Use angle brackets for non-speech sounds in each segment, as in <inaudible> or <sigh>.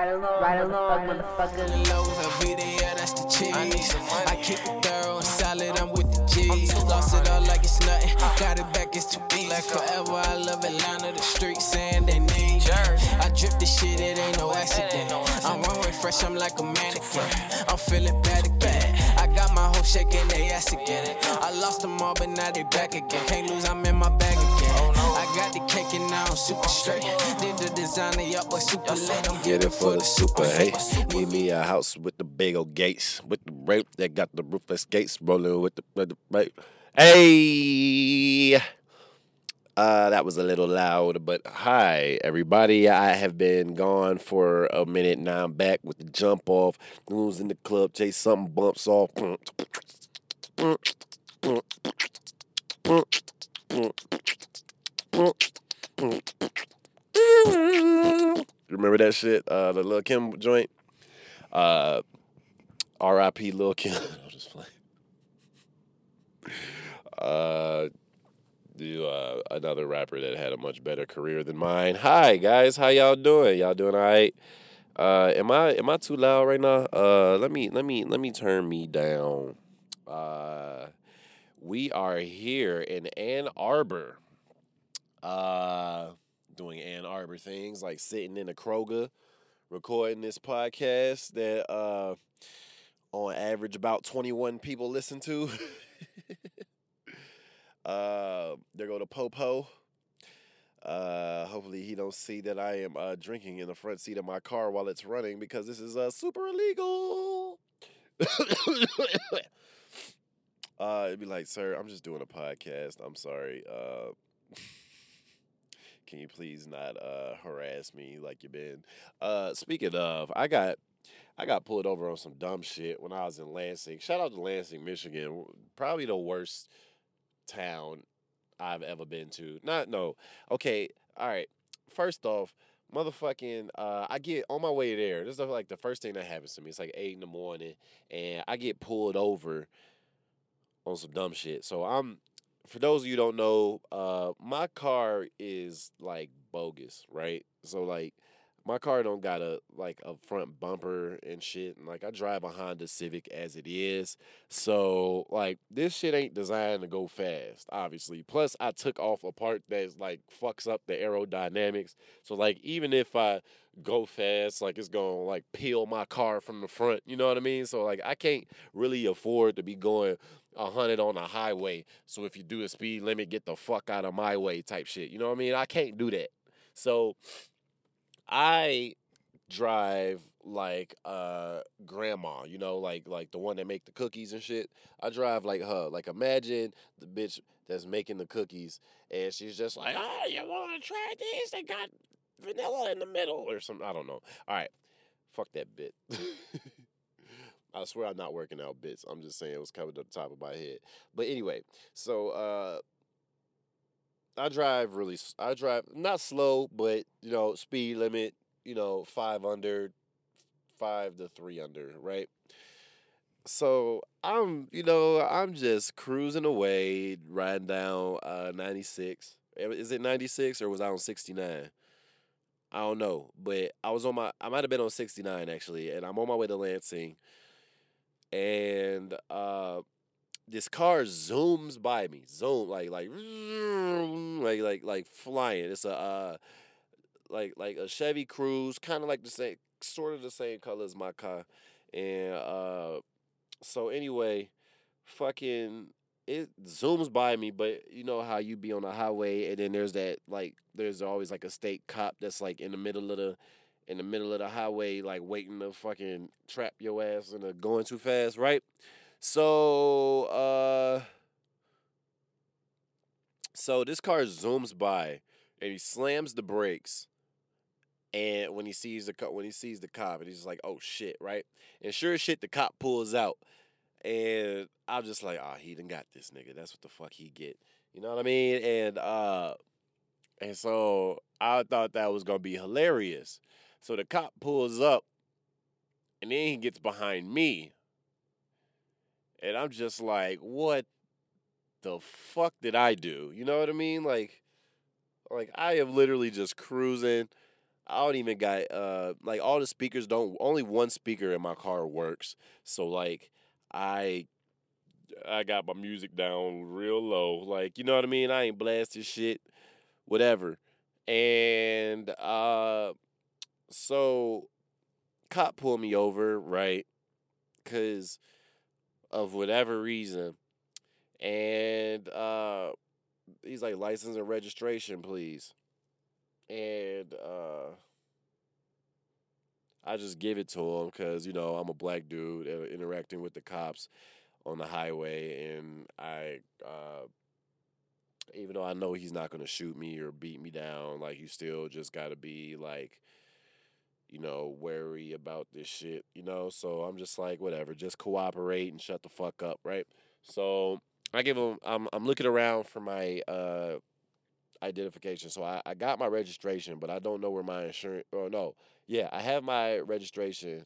Right along, right along, motherfucker. Low Velveeta, yeah, that's the cheese. I need some money. I keep it thorough and solid, I'm with the G's. Lost it all like it's nothing. Got it back, it's too easy. Like forever, I love Atlanta, the streets saying they need. I drip this shit, it ain't no accident. I'm runway fresh, I'm like a mannequin. I'm feeling bad again. I got my whole shaking, they ass again. I lost them all, but now they back again. Can't lose, I'm in my bag again. Got the cake and now I'm super straight. Did the designer, yup, but super late. I'm Get it for the super, hey. Give me a house with the big old gates, with the rape that got the roofless gates rolling with the, with the right. Hey, uh, that was a little loud, but hi everybody. I have been gone for a minute now. I'm back with the jump off. Who's in the club? Chase something bumps off. Remember that shit? Uh, the Lil Kim joint. Uh, R.I.P. Lil Kim. <laughs> I'll just play. Uh, the, uh, another rapper that had a much better career than mine. Hi guys, how y'all doing? Y'all doing all right? Uh, am I am I too loud right now? Uh, let me let me let me turn me down. Uh, we are here in Ann Arbor. Uh, doing Ann Arbor things like sitting in a Kroger, recording this podcast that uh, on average about twenty one people listen to. <laughs> uh, there go to Popo. Uh, hopefully he don't see that I am uh, drinking in the front seat of my car while it's running because this is uh, super illegal. <coughs> uh, it'd be like, sir, I'm just doing a podcast. I'm sorry. Uh, <laughs> can you please not uh, harass me like you've been? Uh, speaking of, I got I got pulled over on some dumb shit when I was in Lansing. Shout out to Lansing, Michigan. Probably the worst town I've ever been to. Not no. Okay, all right. First off, motherfucking uh I get on my way there. This is like the first thing that happens to me. It's like eight in the morning and I get pulled over on some dumb shit. So I'm for those of you don't know, uh my car is like bogus, right? So like my car don't got a like a front bumper and shit and like I drive a Honda Civic as it is. So like this shit ain't designed to go fast, obviously. Plus I took off a part that's like fucks up the aerodynamics. So like even if I go fast, like it's gonna like peel my car from the front, you know what I mean? So like I can't really afford to be going a hundred on the highway. So if you do a speed limit, get the fuck out of my way type shit. You know what I mean? I can't do that. So I drive like uh grandma, you know, like like the one that make the cookies and shit. I drive like her. Like imagine the bitch that's making the cookies and she's just like, "Oh, you want to try this? They got vanilla in the middle or something. I don't know." All right. Fuck that bit. <laughs> I swear I'm not working out bits. I'm just saying it was coming to the top of my head. But anyway, so uh I drive really. I drive not slow, but you know, speed limit. You know, five under, five to three under, right? So I'm, you know, I'm just cruising away, riding down uh 96. Eh, Is it 96 or was I on 69? I don't know, but I was on my. I might have been on 69 actually, and I'm on my way to Lansing, and uh this car zooms by me, zoom like like like like like flying. It's a uh, like like a Chevy Cruze, kind of like the same, sort of the same color as my car, and uh, so anyway, fucking it zooms by me, but you know how you be on the highway and then there's that like there's always like a state cop that's like in the middle of the in the middle of the highway, like waiting to fucking trap your ass into going too fast, right? So uh so this car zooms by and he slams the brakes. And when he sees the co- when he sees the cop, and he's like, "Oh shit!" Right? And sure as shit, the cop pulls out, and I'm just like, "Ah, he done got this nigga. That's what the fuck he get." You know what I mean? And uh, and so I thought that was gonna be hilarious. So the cop pulls up, and then he gets behind me, and I'm just like, "What the fuck did I do?" You know what I mean? Like, like I am literally just cruising. I don't even got uh like all the speakers don't only one speaker in my car works. So like I I got my music down real low. Like, you know what I mean? I ain't blasting shit, whatever. And uh so cop pulled me over, right? Cause of whatever reason. And uh he's like license and registration, please. And uh I just give it to him because you know I'm a black dude uh, interacting with the cops on the highway, and I, uh, even though I know he's not gonna shoot me or beat me down, like you still just gotta be like, you know, wary about this shit, you know. So I'm just like, whatever, just cooperate and shut the fuck up, right? So I give him. I'm I'm looking around for my uh identification. So I, I got my registration, but I don't know where my insurance. Or no, yeah, I have my registration,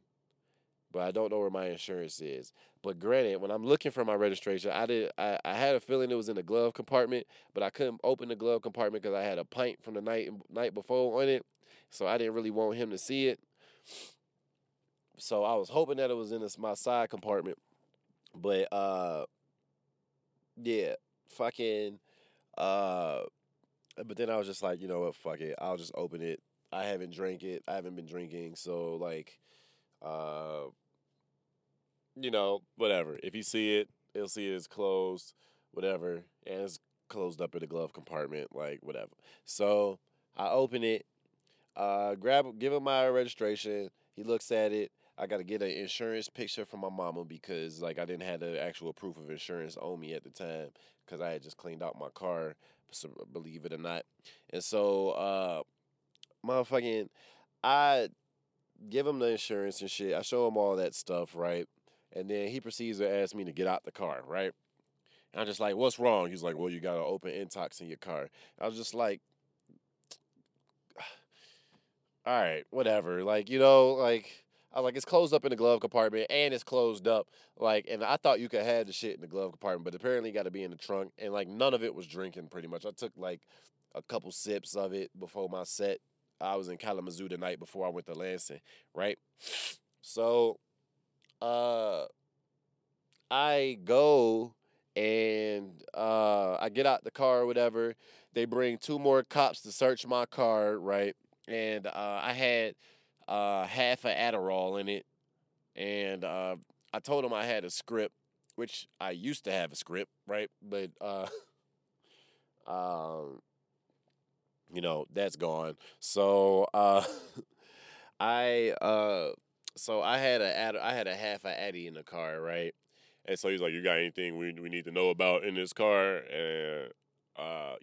but I don't know where my insurance is. But granted, when I'm looking for my registration, I did. I, I had a feeling it was in the glove compartment, but I couldn't open the glove compartment because I had a pint from the night night before on it, so I didn't really want him to see it. So I was hoping that it was in this, my side compartment, but uh, yeah, fucking uh but then I was just like, you know what, fuck it. I'll just open it. I haven't drank it. I haven't been drinking, so like, uh, you know, whatever. If you see it, he'll see it as closed, whatever, and it's closed up in the glove compartment, like whatever. So I open it, uh, grab, give him my registration. He looks at it. I got to get an insurance picture from my mama because like I didn't have the actual proof of insurance on me at the time because I had just cleaned out my car believe it or not. And so, uh, motherfucking, I give him the insurance and shit. I show him all that stuff, right? And then he proceeds to ask me to get out the car, right? And I'm just like, what's wrong? He's like, well, you got an open intox in your car. I was just like, all right, whatever. Like, you know, like I was like, it's closed up in the glove compartment and it's closed up. Like, and I thought you could have the shit in the glove compartment, but apparently got to be in the trunk. And like, none of it was drinking pretty much. I took like a couple sips of it before my set. I was in Kalamazoo the night before I went to Lansing, right? So, uh, I go and uh, I get out the car or whatever. They bring two more cops to search my car, right? And uh, I had uh, half an Adderall in it, and uh, I told him I had a script, which I used to have a script, right? But uh, <laughs> um, you know that's gone. So uh, <laughs> I uh, so I had a Ad- I had a half a Addy in the car, right? And so he's like, "You got anything we we need to know about in this car?" And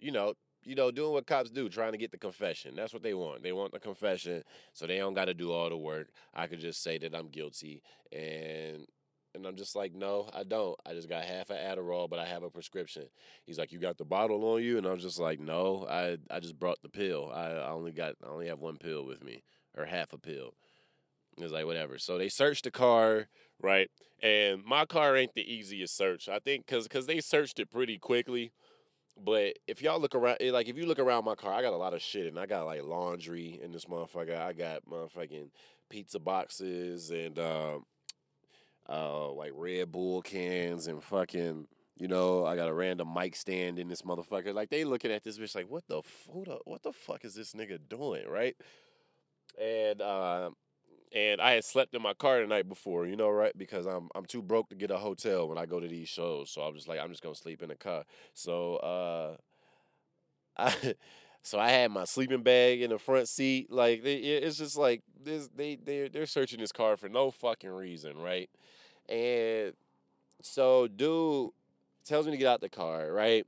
you know, you know, doing what cops do, trying to get the confession. That's what they want. They want the confession, so they don't got to do all the work. I could just say that I'm guilty, and and I'm just like, no, I don't. I just got half an Adderall, but I have a prescription. He's like, you got the bottle on you, and I'm just like, no, I I just brought the pill. I, I only got I only have one pill with me, or half a pill. It's like whatever. So they searched the car, right? And my car ain't the easiest search. I think because because they searched it pretty quickly. But if y'all look around, like if you look around my car, I got a lot of shit, and I got like laundry in this motherfucker. I got motherfucking pizza boxes and uh, uh, like Red Bull cans and fucking. You know, I got a random mic stand in this motherfucker. Like they looking at this bitch like, what the f- what the fuck is this nigga doing, right? And uh, and I had slept in my car the night before, you know, right? Because I'm I'm too broke to get a hotel when I go to these shows, so I'm just like I'm just gonna sleep in the car. So uh, <laughs> I so I had my sleeping bag in the front seat. Like it's just like this, they they they're searching this car for no fucking reason, right? And so dude tells me to get out the car, right?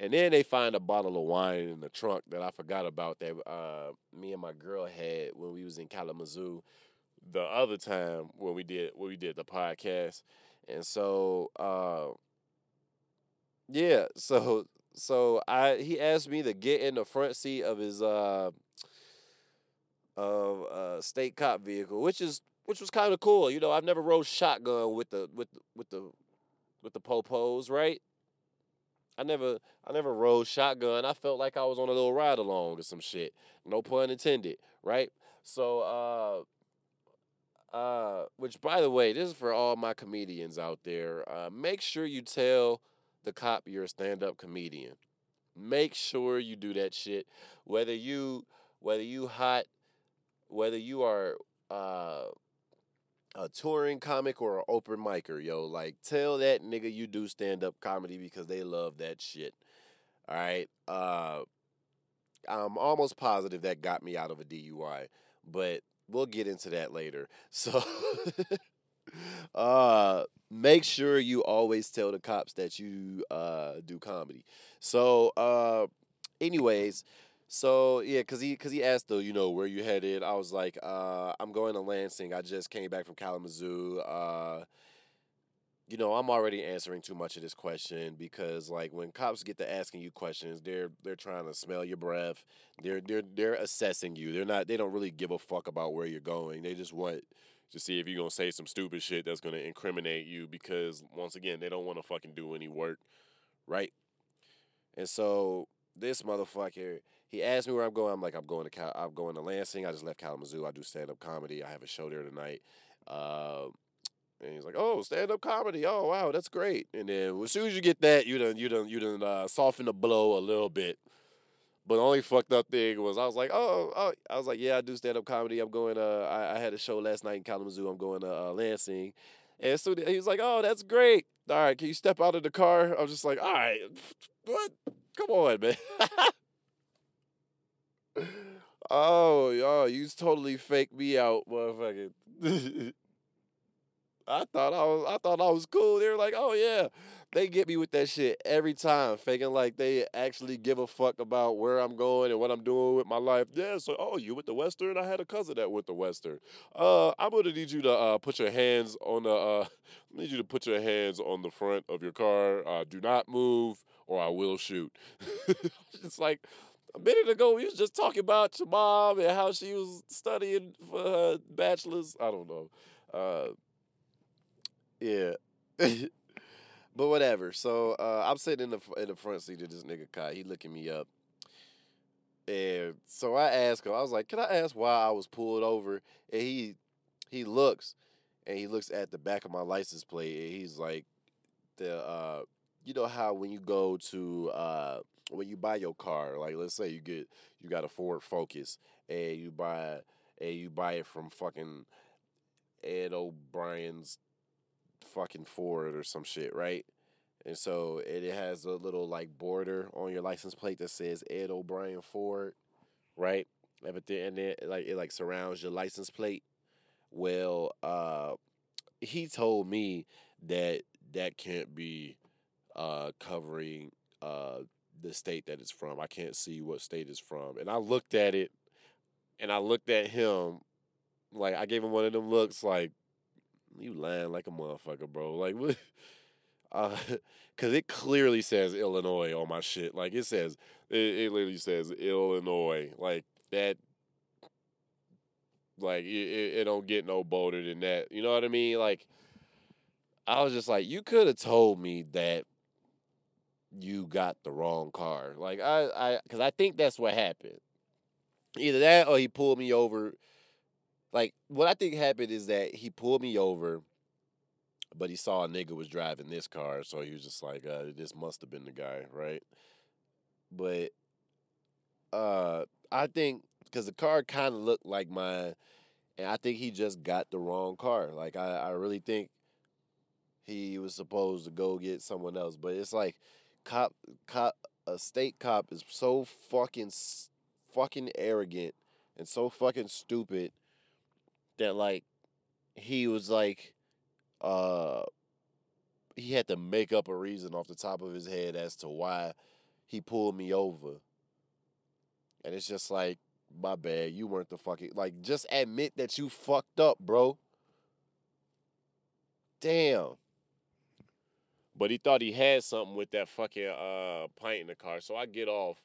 And then they find a bottle of wine in the trunk that I forgot about that uh, me and my girl had when we was in Kalamazoo the other time when we did when we did the podcast. And so uh, yeah, <laughs> so so I he asked me to get in the front seat of his uh of uh state cop vehicle, which is which was kind of cool. You know, I've never rode shotgun with the with with the with the popos, right? I never I never rode shotgun. I felt like I was on a little ride along or some shit. No pun intended, right? So uh uh which by the way, this is for all my comedians out there. Uh make sure you tell the cop you're a stand-up comedian. Make sure you do that shit. Whether you whether you hot, whether you are uh a touring comic or an open micer, yo. Like, tell that nigga you do stand up comedy because they love that shit. All right. Uh, I'm almost positive that got me out of a DUI, but we'll get into that later. <laughs> So, uh, make sure you always tell the cops that you uh do comedy. So, uh, anyways. So yeah, cause he cause he asked though, you know, where you headed. I was like, uh, I'm going to Lansing. I just came back from Kalamazoo. Uh, you know, I'm already answering too much of this question because like when cops get to asking you questions, they're they're trying to smell your breath. They're they're they're assessing you. They're not they don't really give a fuck about where you're going. They just want to see if you're gonna say some stupid shit that's gonna incriminate you because once again, they don't want to fucking do any work. Right? And so this motherfucker he asked me where I'm going. I'm like, I'm going to Cal- I'm going to Lansing. I just left Kalamazoo. I do stand up comedy. I have a show there tonight. Uh, and he's like, "Oh, stand up comedy. Oh, wow, that's great." And then as soon as you get that, you done you done you done uh, soften the blow a little bit. But the only fucked up thing was I was like, "Oh, oh," I was like, "Yeah, I do stand up comedy. I'm going. Uh, I, I had a show last night in Kalamazoo. I'm going to uh, Lansing." And so he was like, "Oh, that's great. All right, can you step out of the car?" I was just like, "All right, <laughs> what? Come on, man." <laughs> oh, yo, you totally faked me out, motherfucker. <laughs> I thought I was I thought I was cool. They were like, oh yeah. They get me with that shit every time, faking like they actually give a fuck about where I'm going and what I'm doing with my life. Yeah, so oh, you with the Western? I had a cousin that went the Western. Uh, I'm gonna need you to uh, put your hands on the uh, I <laughs> need you to put your hands on the front of your car. Uh, do not move, or I will shoot. <laughs> it's like a minute ago we was just talking about your mom and how she was studying for her bachelor's. I don't know. Uh, yeah. <laughs> but whatever. So uh, I'm sitting in the in the front seat of this nigga car. He looking me up. And so I asked him, I was like, Can I ask why I was pulled over? And he he looks and he looks at the back of my license plate and he's like the uh you know how when you go to uh when you buy your car, like let's say you get you got a Ford Focus and you buy and you buy it from fucking Ed O'Brien's fucking Ford or some shit, right? And so it has a little like border on your license plate that says Ed O'Brien Ford, right? And then and then like it like surrounds your license plate. Well, uh, he told me that that can't be uh covering uh the state that it's from. I can't see what state it's from. And I looked at it and I looked at him like I gave him one of them looks like you lying like a motherfucker, bro. Like what <laughs> uh <laughs> cuz it clearly says Illinois on my shit. Like it says it, it literally says Illinois. Like that like it, it don't get no bolder than that. You know what I mean? Like I was just like you could have told me that you got the wrong car. Like I, I, because I think that's what happened. Either that or he pulled me over. Like what I think happened is that he pulled me over, but he saw a nigga was driving this car, so he was just like, uh, "This must have been the guy, right?" But uh, I think because the car kind of looked like mine, and I think he just got the wrong car. Like I, I really think he was supposed to go get someone else, but it's like cop cop a state cop is so fucking fucking arrogant and so fucking stupid that like he was like uh he had to make up a reason off the top of his head as to why he pulled me over. And it's just like, my bad, you weren't the fucking like just admit that you fucked up, bro. Damn. But he thought he had something with that fucking uh pint in the car. So I get off.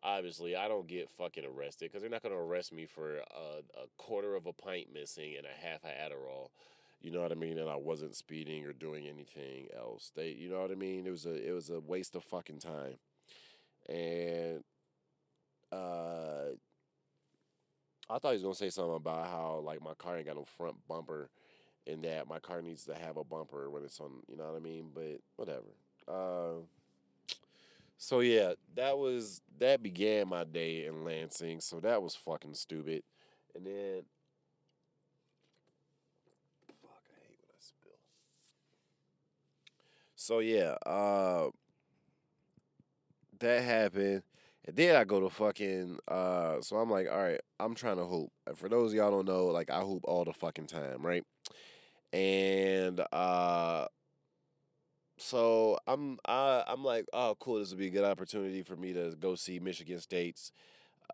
Obviously, I don't get fucking arrested because they're not gonna arrest me for a, a quarter of a pint missing and a half of Adderall. You know what I mean? And I wasn't speeding or doing anything else. They, you know what I mean? It was a it was a waste of fucking time. And uh I thought he was gonna say something about how like my car ain't got no front bumper and that my car needs to have a bumper when it's on you know what I mean? But whatever. Uh so yeah, that was that began my day in Lansing, so that was fucking stupid. And then fuck, I hate when I spill. So yeah, uh that happened. And then I go to fucking uh so I'm like, all right, I'm trying to hoop. And for those y'all don't know, like I hoop all the fucking time, right? And uh so I'm I I'm like, oh cool, this would be a good opportunity for me to go see Michigan State's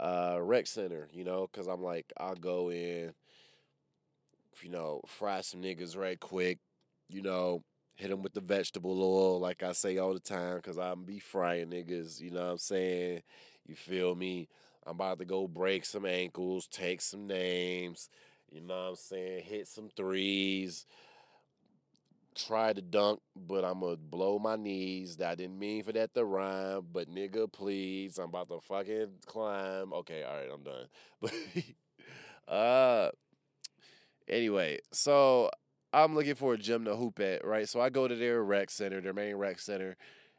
uh rec center, you know, cuz I'm like I'll go in you know, fry some niggas right quick, you know, hit them with the vegetable oil like I say all the time cuz I'm be frying niggas, you know what I'm saying? You feel me? I'm about to go break some ankles, take some names, you know what I'm saying? Hit some threes try to dunk, but I'm gonna blow my knees. I didn't mean for that to rhyme, but nigga, please, I'm about to fucking climb. Okay, all right, I'm done. <laughs> But uh, anyway, so I'm looking for a gym to hoop at, right? So I go to their rec center, their main rec center,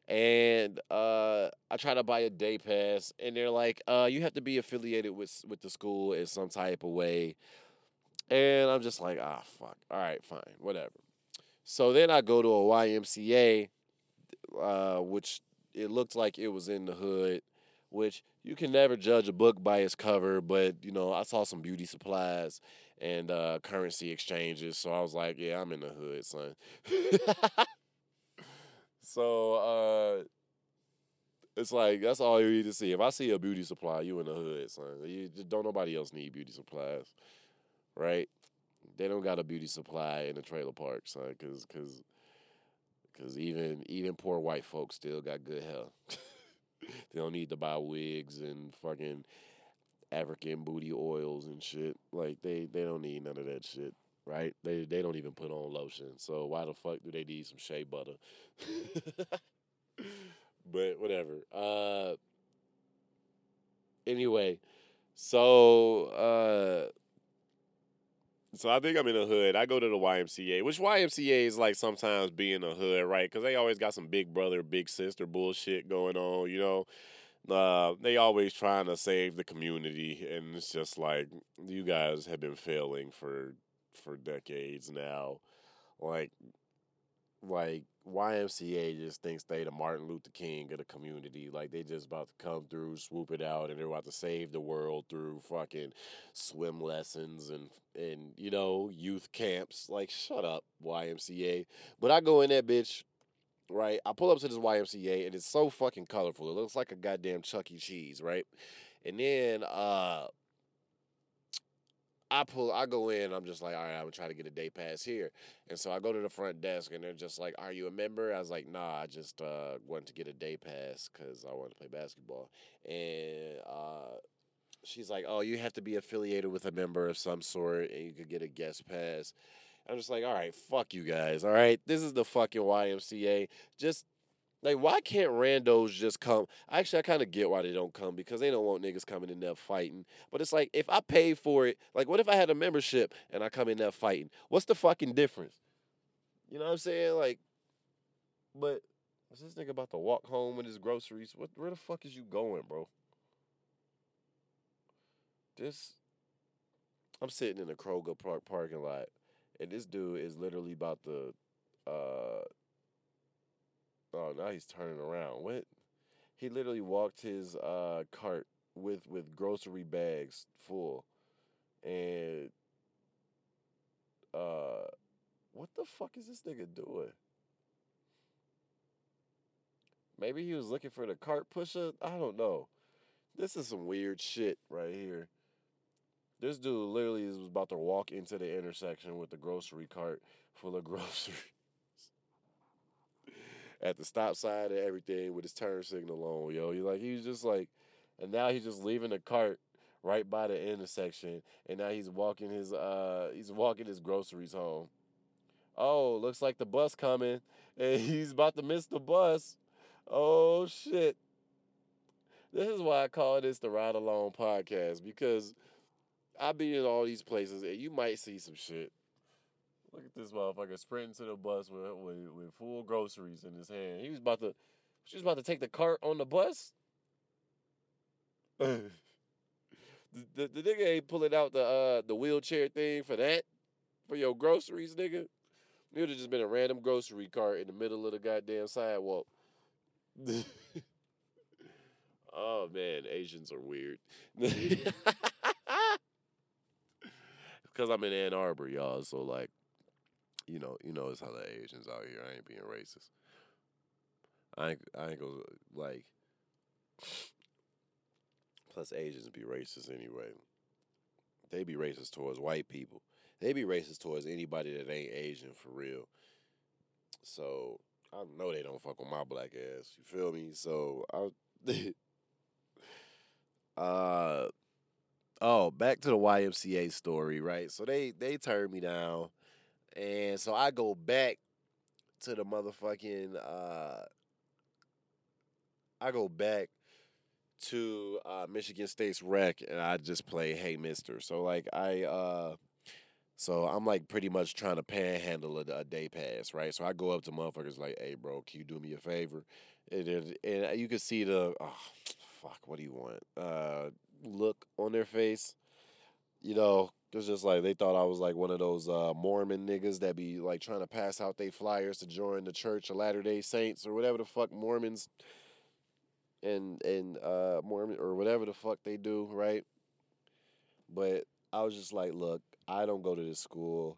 and uh, I try to buy a day pass, and they're like, uh, you have to be affiliated with with the school in some type of way. And I'm just like, ah, fuck. All right, fine, whatever. So then I go to a YMCA, uh, which it looked like it was in the hood, which you can never judge a book by its cover, but you know, I saw some beauty supplies and uh, currency exchanges, so I was like, yeah, I'm in the hood, son. <laughs> so uh, it's like that's all you need to see. If I see a beauty supply, you in the hood, son. You don't nobody else need beauty supplies, right? They don't got a beauty supply in the trailer park, son, cause cause cause even even poor white folks still got good health. <laughs> they don't need to buy wigs and fucking African booty oils and shit. Like they they don't need none of that shit, right? They they don't even put on lotion. So why the fuck do they need some shea butter? <laughs> but whatever. Uh anyway, so uh so I think I'm in the hood. I go to the YMCA, which YMCA is like sometimes being a hood, right? Because they always got some big brother, big sister bullshit going on, you know. Uh, they always trying to save the community, and it's just like you guys have been failing for for decades now. Like, like YMCA just thinks they the Martin Luther King of the community. Like they just about to come through, swoop it out, and they're about to save the world through fucking swim lessons and and you know youth camps. Like shut up, YMCA. But I go in that bitch, right? I pull up to this YMCA and it's so fucking colorful. It looks like a goddamn Chuck E. Cheese, right? And then uh I pull, I go in, I'm just like, all right, I'm gonna try to get a day pass here. And so I go to the front desk and they're just like, are you a member? I was like, nah, I just uh, wanted to get a day pass because I wanted to play basketball. And uh, she's like, oh, you have to be affiliated with a member of some sort and you could get a guest pass. I'm just like, all right, fuck you guys, all right? This is the fucking YMCA. Just like, why can't randos just come? Actually, I kind of get why they don't come because they don't want niggas coming in there fighting. But it's like, if I pay for it, like, what if I had a membership and I come in there fighting? What's the fucking difference? You know what I'm saying? Like, but is this nigga about to walk home with his groceries? What? Where the fuck is you going, bro? This, I'm sitting in a Kroger Park parking lot, and this dude is literally about to, uh, Oh, now he's turning around. What? He literally walked his uh, cart with with grocery bags full, and uh, what the fuck is this nigga doing? Maybe he was looking for the cart pusher. I don't know. This is some weird shit right here. This dude literally was about to walk into the intersection with the grocery cart full of <laughs> groceries at the stop sign and everything with his turn signal on, yo. He like he was just like, and now he's just leaving the cart right by the intersection, and now he's walking his uh he's walking his groceries home. oh, looks like the bus coming, and <laughs> he's about to miss the bus. Oh shit. This is why I call this the Ride Along podcast because I be in all these places and you might see some shit. Look at this motherfucker sprinting to the bus with, with, with full groceries in his hand. He was about to, she was about to take the cart on the bus. <laughs> the, the, the nigga ain't pulling out the uh the wheelchair thing for that, for your groceries, nigga. It would have just been a random grocery cart in the middle of the goddamn sidewalk. <laughs> oh man, Asians are weird. <laughs> Because I'm in Ann Arbor, y'all. So like, you know, you know, it's how the Asians out here. I ain't being racist. I ain't, I ain't gonna like. Plus, Asians be racist anyway. They be racist towards white people. They be racist towards anybody that ain't Asian for real. So I know they don't fuck with my black ass. You feel me? So I. <laughs> uh oh, back to the YMCA story, right? So they they turned me down, and so I go back to the motherfucking. uh I go back to uh, Michigan State's rec, and I just play Hey Mister. So like I. uh so I'm like pretty much trying to panhandle a, a day pass, right? So I go up to motherfuckers like, "Hey, bro, can you do me a favor?" And, and, and you can see the oh, fuck. What do you want? Uh, look on their face. You know, it's just like they thought I was like one of those uh, Mormon niggas that be like trying to pass out they flyers to join the Church of Latter Day Saints or whatever the fuck Mormons and and uh Mormon or whatever the fuck they do, right? But I was just like, look, I don't go to this school,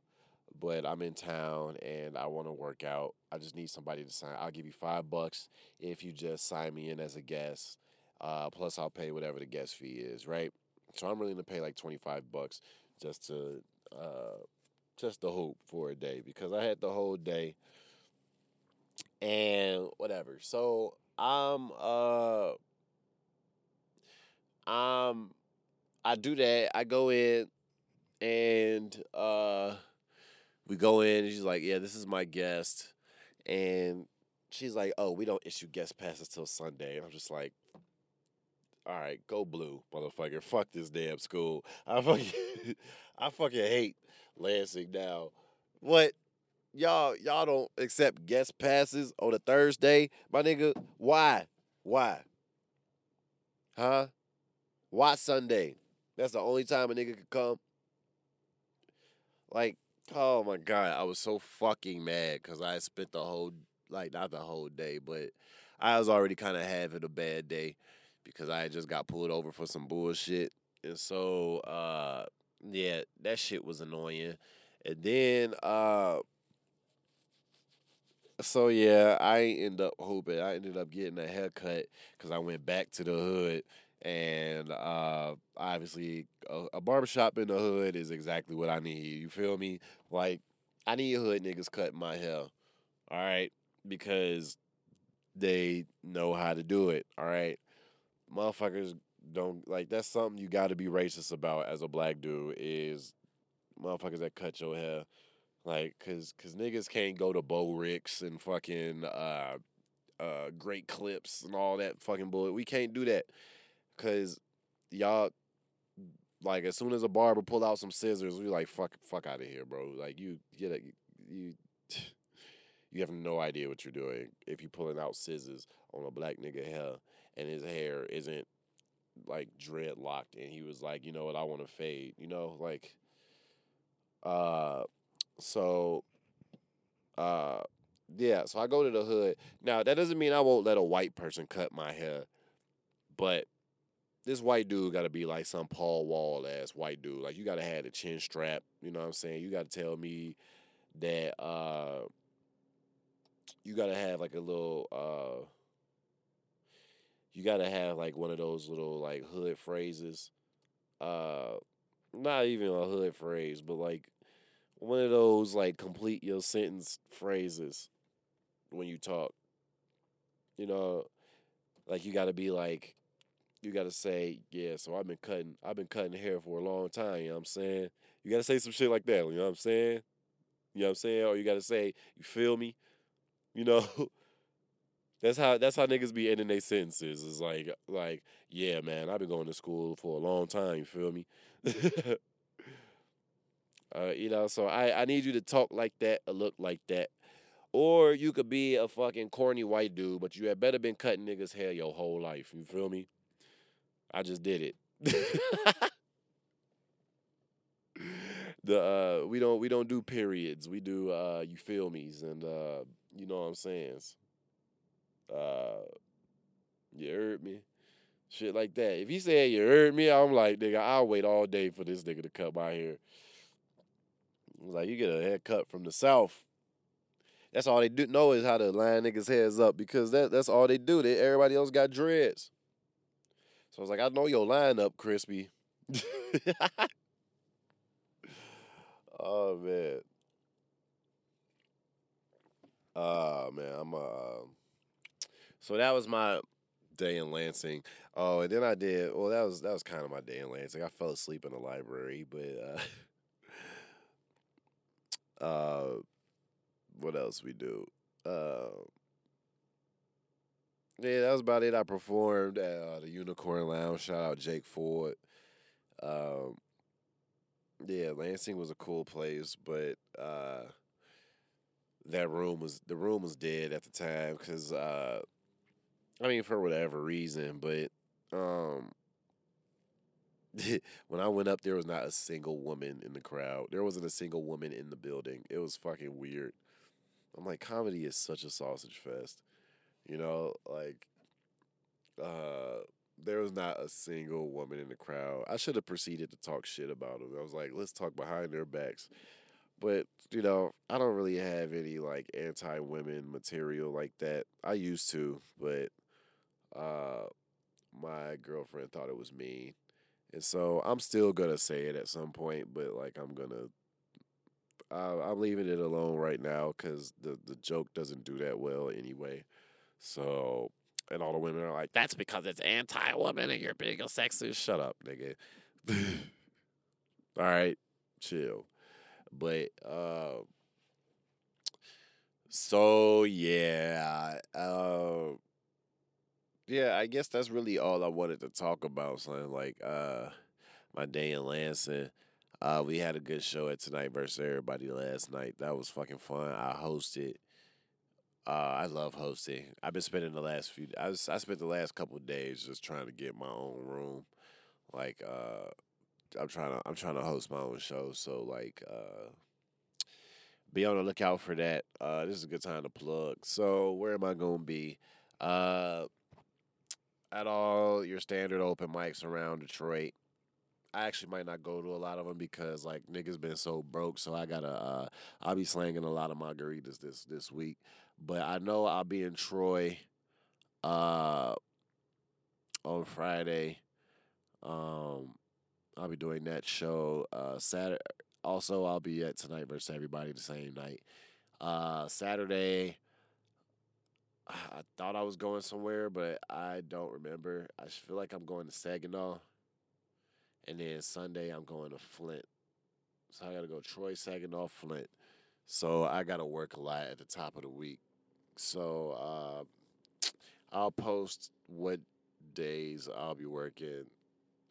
but I'm in town and I want to work out. I just need somebody to sign. I'll give you five bucks if you just sign me in as a guest. Uh, plus, I'll pay whatever the guest fee is, right? So I'm willing to pay like 25 bucks just to uh, just to hoop for a day because I had the whole day and whatever. So I'm uh um I do that. I go in and uh we go in and she's like, Yeah, this is my guest and she's like, Oh, we don't issue guest passes till Sunday. And I'm just like all right, go blue, motherfucker. Fuck this damn school. I fucking, <laughs> I fucking hate Lansing now. What? Y'all, y'all don't accept guest passes on a Thursday, my nigga. Why? Why? Huh? Why Sunday? That's the only time a nigga could come. Like, oh my god, I was so fucking mad because I spent the whole, like, not the whole day, but I was already kind of having a bad day because I just got pulled over for some bullshit. And so, uh, yeah, that shit was annoying. And then, uh, so yeah, I end up hooping. I ended up getting a haircut because I went back to the hood. And uh, obviously, a, a barbershop in the hood is exactly what I need. You feel me? Like, I need hood niggas cutting my hair. All right? Because they know how to do it. All right? Motherfuckers don't like that's something you got to be racist about as a black dude is motherfuckers that cut your hair like cuz cuz niggas can't go to Bo Ricks and fucking uh uh great clips and all that fucking bullet. We can't do that cuz y'all like as soon as a barber pull out some scissors, we like fuck fuck out of here, bro. Like you get it you you have no idea what you're doing if you pulling out scissors on a black nigga hair and his hair isn't like dreadlocked and he was like, you know what, I want to fade, you know, like uh so uh yeah, so I go to the hood. Now that doesn't mean I won't let a white person cut my hair, but this white dude got to be like some Paul Wall ass white dude. Like you got to have the chin strap. You know what I'm saying? You got to tell me that uh, you got to have like a little. Uh, you got to have like one of those little like hood phrases. Uh, not even a hood phrase, but like one of those like complete your sentence phrases when you talk. You know, like you got to be like, you got to say, yeah. So I've been cutting, I've been cutting hair for a long time. You know what I'm saying? You got to say some shit like that. You know what I'm saying? You know what I'm saying? Or you gotta say, you feel me? You know? <laughs> That's how that's how niggas be ending their sentences. It's like like, yeah, man, I've been going to school for a long time, you feel me? <laughs> uh, you know, so I, I need you to talk like that look like that. Or you could be a fucking corny white dude, but you had better been cutting niggas' hair your whole life. You feel me? I just did it. <laughs> the uh we don't we don't do periods. We do uh you feel me's and uh you know what I'm saying. Uh you heard me? Shit like that. If he said you heard me, I'm like, nigga, I'll wait all day for this nigga to cut my hair. Like you get a haircut from the south. That's all they do know is how to line niggas' heads up because that that's all they do. They everybody else got dreads. So I was like, I know your line up, crispy. <laughs> oh man. Oh man, I'm uh so that was my day in Lansing. Oh, and then I did well that was that was kind of my day in Lansing. I fell asleep in the library, but uh <laughs> uh what else we do? Uh yeah, that was about it. I performed at uh, the Unicorn Lounge. Shout out Jake Ford. Um, yeah, Lansing was a cool place, but uh, that room was the room was dead at the time because uh, I mean for whatever reason, but um, <laughs> when I went up, there was not a single woman in the crowd. There wasn't a single woman in the building. It was fucking weird. I'm like, comedy is such a sausage fest. You know, like uh there was not a single woman in the crowd. I should have proceeded to talk shit about them. I was like, let's talk behind their backs. But, you know, I don't really have any like anti women material like that. I used to, but uh my girlfriend thought it was mean. And so I'm still gonna say it at some point, but like I'm gonna uh, I'm leaving it alone right now because the the joke doesn't do that well anyway. So, and all the women are like, "That's because it's anti-woman and you're being a sexist." Shut up, nigga. <laughs> all right, chill. But uh, so yeah, uh, yeah. I guess that's really all I wanted to talk about. Son, like uh, my day in Lansing. Uh, we had a good show at tonight versus everybody last night. That was fucking fun. I hosted. Uh, I love hosting. I've been spending the last few. I was, I spent the last couple days just trying to get my own room. Like uh, I'm trying to I'm trying to host my own show. So like uh, be on the lookout for that. Uh, this is a good time to plug. So where am I gonna be? At all your standard open mics around Detroit. I actually might not go to a lot of them because like niggas been so broke, so I gotta uh I'll be slanging a lot of margaritas this this week. But I know I'll be in Troy uh on Friday. Um I'll be doing that show. Uh Saturday also I'll be at tonight versus everybody the same night. Uh Saturday I thought I was going somewhere, but I don't remember. I feel like I'm going to Saginaw. And then Sunday, I'm going to Flint. So I got to go Troy, Saginaw, Flint. So I got to work a lot at the top of the week. So uh, I'll post what days I'll be working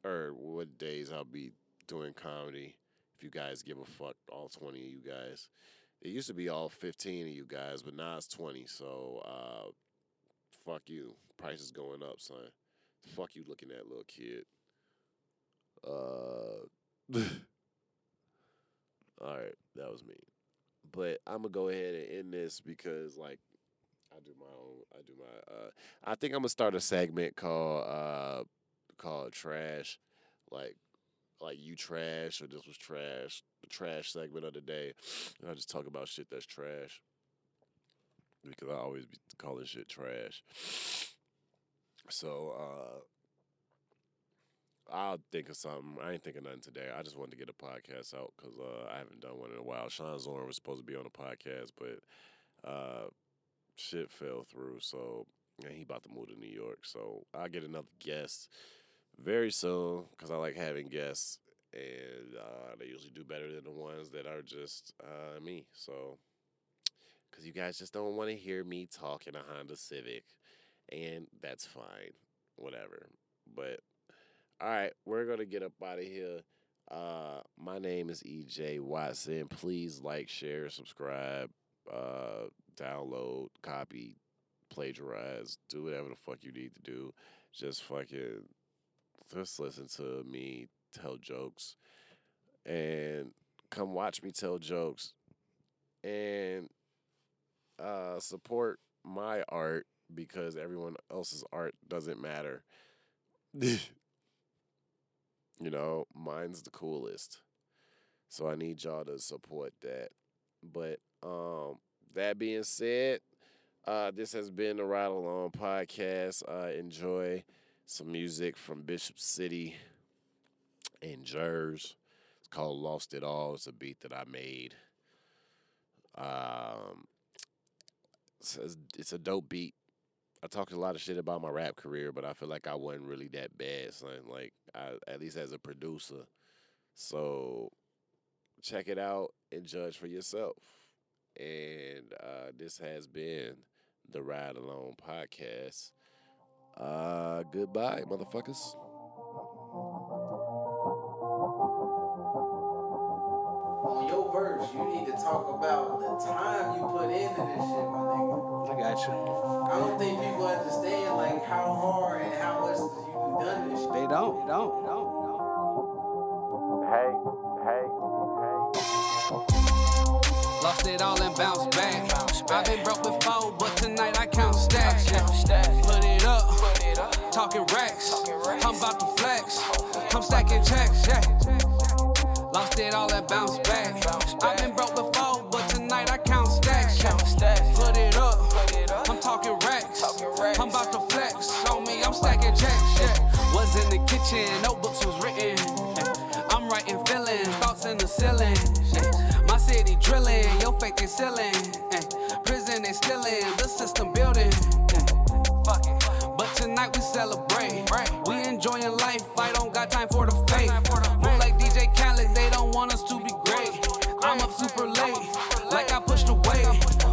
or what days I'll be doing comedy. If you guys give a fuck, all 20 of you guys. It used to be all 15 of you guys, but now it's 20. So uh, fuck you. Price is going up, son. Fuck you looking at little kid. Uh, <laughs> all right, that was me. But I'm gonna go ahead and end this because, like, I do my own. I do my. Uh, I think I'm gonna start a segment called uh, called trash, like, like you trash or this was trash. The trash segment of the day. And I just talk about shit that's trash because I always be calling shit trash. So uh I'll think of something. I ain't thinking nothing today. I just wanted to get a podcast out because uh, I haven't done one in a while. Sean Zorn was supposed to be on the podcast, but uh, shit fell through. So and he about to move to New York. So I'll get another guest very soon because I like having guests. and uh, they usually do better than the ones that are just uh, me. So, because you guys just don't want to hear me talk in a Honda Civic, and that's fine, whatever. But all right, we're gonna get up out of here. Uh, my name is EJ Watson. Please like, share, subscribe, uh, download, copy, plagiarize, do whatever the fuck you need to do. Just fucking just listen to me tell jokes and come watch me tell jokes and uh, support my art because everyone else's art doesn't matter. <laughs> you know, mine's the coolest. So I need y'all to support that. But um that being said, uh this has been the Ride Along podcast. Uh enjoy some music from Bishop City and Jers. It's called Lost It All. It's a beat that I made. Um it's, it's a dope beat. I talked a lot of shit about my rap career, but I feel like I wasn't really that bad, son. Like I, at least as a producer. So check it out and judge for yourself. And uh, this has been the Ride Alone podcast. Uh, goodbye, motherfuckers. On your verse, you need to talk about the time you put into this shit, my nigga. I got you. I don't think people understand like how hard and how much you've done this shit. They don't. They don't. They don't. Hey, hey, hey, Lost it all and bounced back. I've been broke before, but tonight I talking racks. I'm about to flex. I'm stacking checks. Yeah. Lost it all and bounced back. I've been broke before, but tonight I count stacks. Yeah. Put it up, I'm talking racks. I'm about to flex. On me, I'm stacking checks. Yeah. Was in the kitchen, notebooks was written. I'm writing feelings, thoughts in the ceiling. My city drilling, your fake they ceiling. Prison they stealing, the system building. We celebrate. We enjoying life, I don't got time for the fake. More like DJ Khaled, they don't want us to be great. I'm up super late, like I pushed away.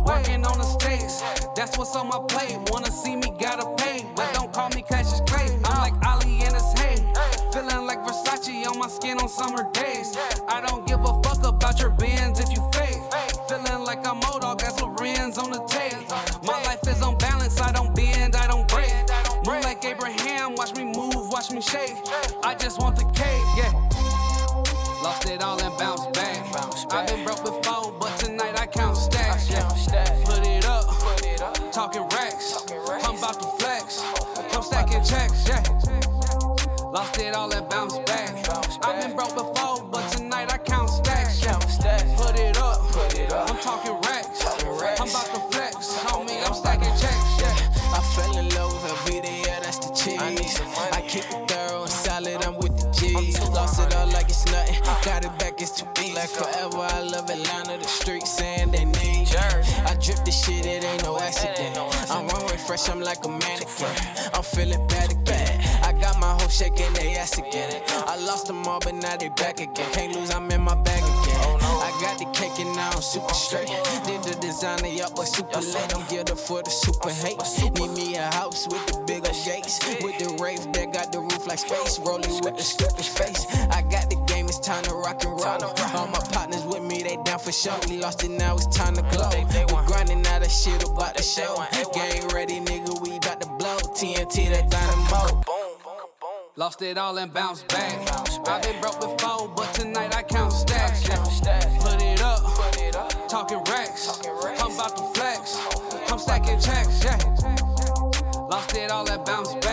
Working on the stakes, that's what's on my plate. Wanna see me, gotta pay. But don't call me Cassius Clay. I'm like Ali in his hay. Feeling like Versace on my skin on summer days. I don't give a fuck about your bins just want the cake, yeah. Lost it all and bounced back. I've been broke before, but tonight I count stacks. Yeah. Put it up, talking racks. I'm about to flex. I'm stacking checks. Yeah. Lost it all and bounced back. I've been broke before, but tonight I count stacks. Yeah. Put it up, I'm talking racks. I'm about to flex. Homie, I'm stacking checks. Yeah. I fell in love with her vida, yeah, that's the cheese. I, need some money. I keep it G's. It all like it's nothing, got it back, it's too easy. Like forever, I love Atlanta, the streets saying they need. I drip this shit, it ain't no accident. I'm runway fresh, I'm like a mannequin. I'm feeling bad again. I got my whole shaking, they ass again. I lost them all, but now they back again. Can't lose, I'm in my bag again. I got the cake and now I'm super straight. Did the designer, y'all boy super late. I'm geared up for the super hate. Need me a house with the bigger gates. With the rave that got the roof like space. Rolling with the stripper's face. I got the game, it's time to rock and roll. All my partners with me, they down for sure. We lost it, now it's time to glow. We grinding out that shit about the show. Game ready, nigga, we about to blow. TNT, that dynamo. Lost it all and bounced back. I've been broke before, but tonight I count stacks. Yeah. Talking racks. I'm about to flex. I'm stacking checks. Yeah. Lost it all and bounced back.